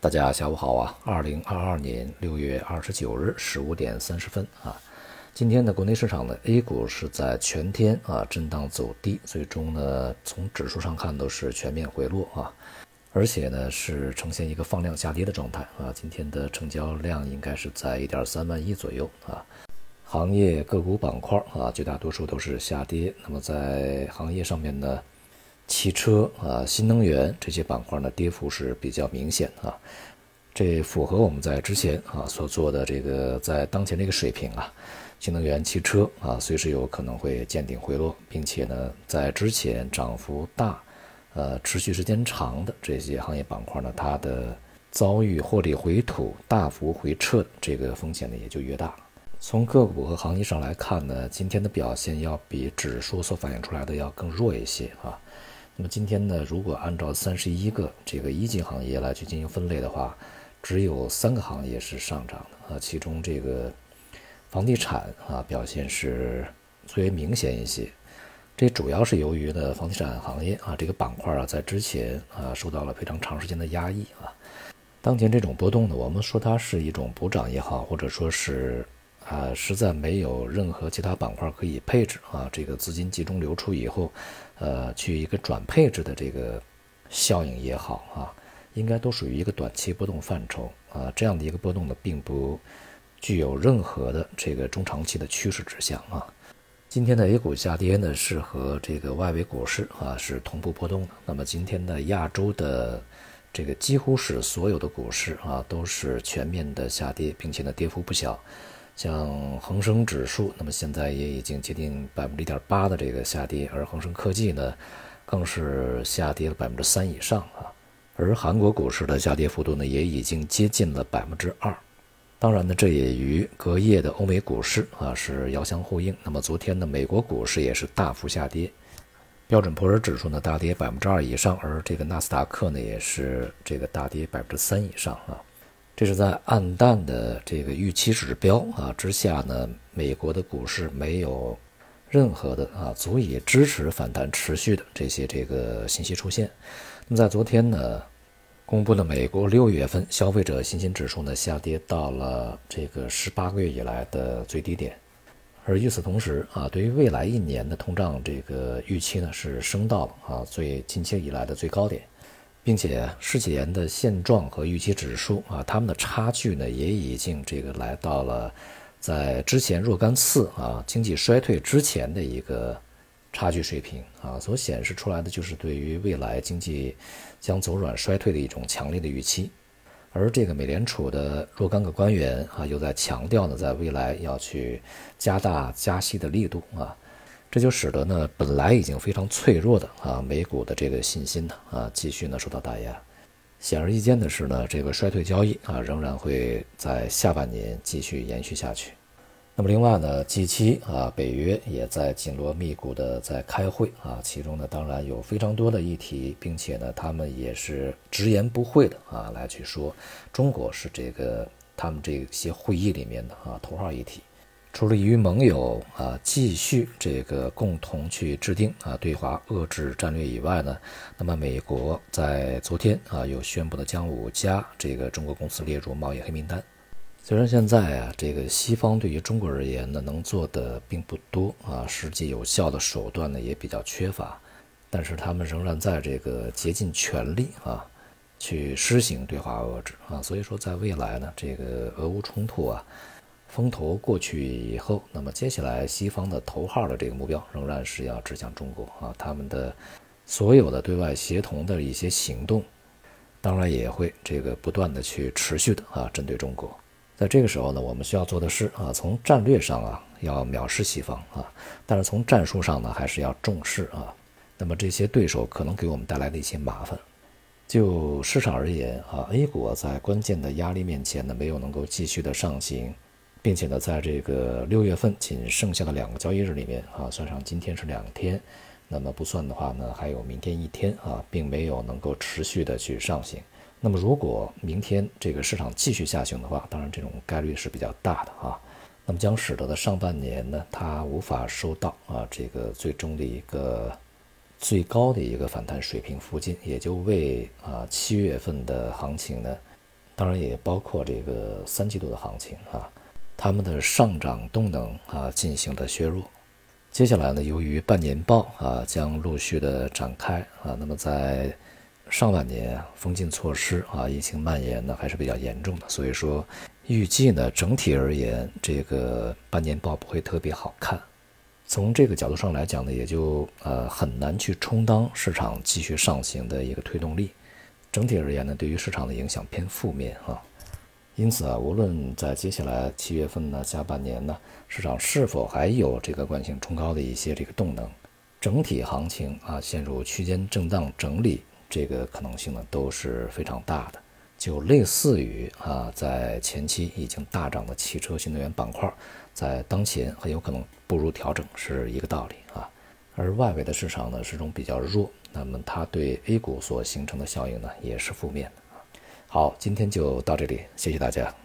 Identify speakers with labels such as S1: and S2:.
S1: 大家下午好啊！二零二二年六月二十九日十五点三十分啊，今天的国内市场呢，A 股是在全天啊震荡走低，最终呢从指数上看都是全面回落啊，而且呢是呈现一个放量下跌的状态啊。今天的成交量应该是在一点三万亿左右啊。行业个股板块啊，绝大多数都是下跌。那么在行业上面呢？汽车啊，新能源这些板块呢，跌幅是比较明显啊，这符合我们在之前啊所做的这个在当前这个水平啊，新能源汽车啊，随时有可能会见顶回落，并且呢，在之前涨幅大、呃持续时间长的这些行业板块呢，它的遭遇获利回吐、大幅回撤这个风险呢也就越大。从个股和行业上来看呢，今天的表现要比指数所反映出来的要更弱一些啊。那么今天呢，如果按照三十一个这个一级行业来去进行分类的话，只有三个行业是上涨的啊，其中这个房地产啊表现是最为明显一些。这主要是由于呢，房地产行业啊这个板块啊在之前啊受到了非常长时间的压抑啊。当前这种波动呢，我们说它是一种补涨也好，或者说是。啊，实在没有任何其他板块可以配置啊，这个资金集中流出以后，呃，去一个转配置的这个效应也好啊，应该都属于一个短期波动范畴啊。这样的一个波动呢，并不具有任何的这个中长期的趋势指向啊。今天的 A 股下跌呢，是和这个外围股市啊是同步波动的。那么今天的亚洲的这个几乎是所有的股市啊都是全面的下跌，并且呢跌幅不小。像恒生指数，那么现在也已经接近百分之一点八的这个下跌，而恒生科技呢，更是下跌了百分之三以上啊。而韩国股市的下跌幅度呢，也已经接近了百分之二。当然呢，这也与隔夜的欧美股市啊是遥相呼应。那么昨天呢，美国股市也是大幅下跌，标准普尔指数呢大跌百分之二以上，而这个纳斯达克呢也是这个大跌百分之三以上啊。这是在暗淡的这个预期指标啊之下呢，美国的股市没有任何的啊足以支持反弹持续的这些这个信息出现。那么在昨天呢，公布的美国六月份消费者信心指数呢下跌到了这个十八个月以来的最低点，而与此同时啊，对于未来一年的通胀这个预期呢是升到了啊最近期以来的最高点。并且，世界研的现状和预期指数啊，它们的差距呢，也已经这个来到了在之前若干次啊经济衰退之前的一个差距水平啊，所显示出来的就是对于未来经济将走软衰退的一种强烈的预期。而这个美联储的若干个官员啊，又在强调呢，在未来要去加大加息的力度啊。这就使得呢，本来已经非常脆弱的啊美股的这个信心呢啊继续呢受到打压。显而易见的是呢，这个衰退交易啊仍然会在下半年继续延续下去。那么另外呢，G7 啊北约也在紧锣密鼓的在开会啊，其中呢当然有非常多的议题，并且呢他们也是直言不讳的啊来去说，中国是这个他们这些会议里面的啊头号议题。除了与盟友啊继续这个共同去制定啊对华遏制战略以外呢，那么美国在昨天啊又宣布了将五家这个中国公司列入贸易黑名单。虽然现在啊这个西方对于中国而言呢能做的并不多啊，实际有效的手段呢也比较缺乏，但是他们仍然在这个竭尽全力啊去施行对华遏制啊，所以说在未来呢这个俄乌冲突啊。风头过去以后，那么接下来西方的头号的这个目标仍然是要指向中国啊，他们的所有的对外协同的一些行动，当然也会这个不断的去持续的啊针对中国。在这个时候呢，我们需要做的是啊，从战略上啊要藐视西方啊，但是从战术上呢还是要重视啊。那么这些对手可能给我们带来的一些麻烦，就市场而言啊，A 股在关键的压力面前呢没有能够继续的上行。并且呢，在这个六月份仅剩下的两个交易日里面啊，算上今天是两天，那么不算的话呢，还有明天一天啊，并没有能够持续的去上行。那么如果明天这个市场继续下行的话，当然这种概率是比较大的啊，那么将使得的上半年呢，它无法收到啊这个最终的一个最高的一个反弹水平附近，也就为啊七月份的行情呢。当然也包括这个三季度的行情啊，它们的上涨动能啊进行了削弱。接下来呢，由于半年报啊将陆续的展开啊，那么在上半年封禁措施啊，疫情蔓延呢还是比较严重的，所以说预计呢整体而言，这个半年报不会特别好看。从这个角度上来讲呢，也就呃很难去充当市场继续上行的一个推动力。整体而言呢，对于市场的影响偏负面啊。因此啊，无论在接下来七月份呢，下半年呢，市场是否还有这个惯性冲高的一些这个动能，整体行情啊陷入区间震荡整理，这个可能性呢都是非常大的。就类似于啊，在前期已经大涨的汽车新能源板块，在当前很有可能步入调整，是一个道理啊。而外围的市场呢始终比较弱，那么它对 A 股所形成的效应呢也是负面的。好，今天就到这里，谢谢大家。